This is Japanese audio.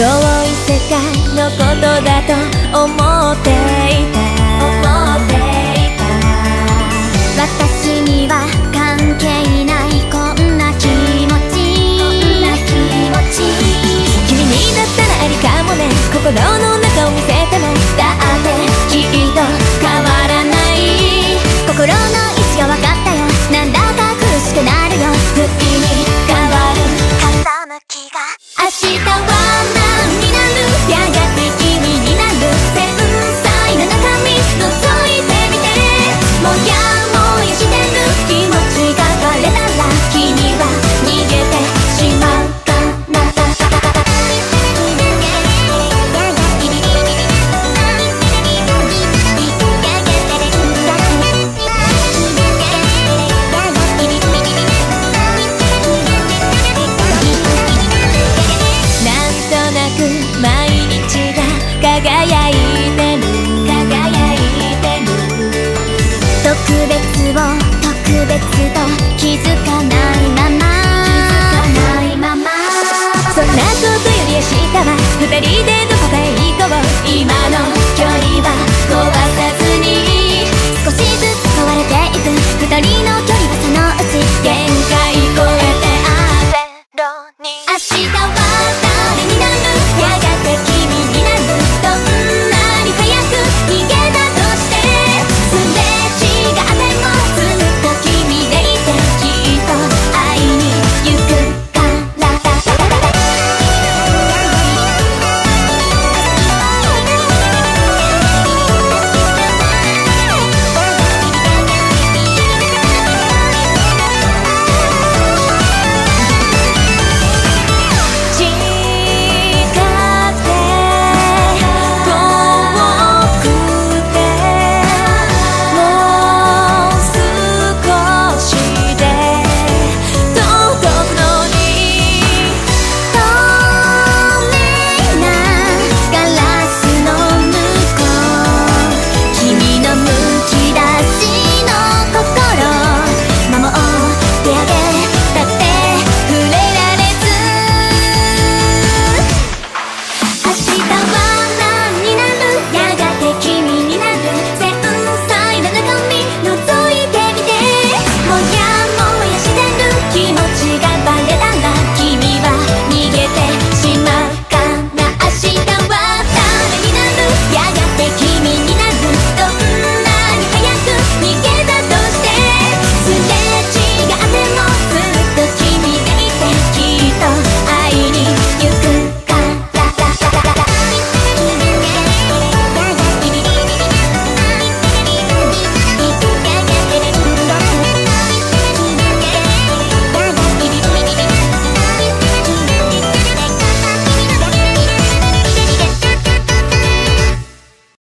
遠い世界のことだと思っていた。思っていた私には関係ないこんな気持ち。君にだったらありかもね。心の Ready?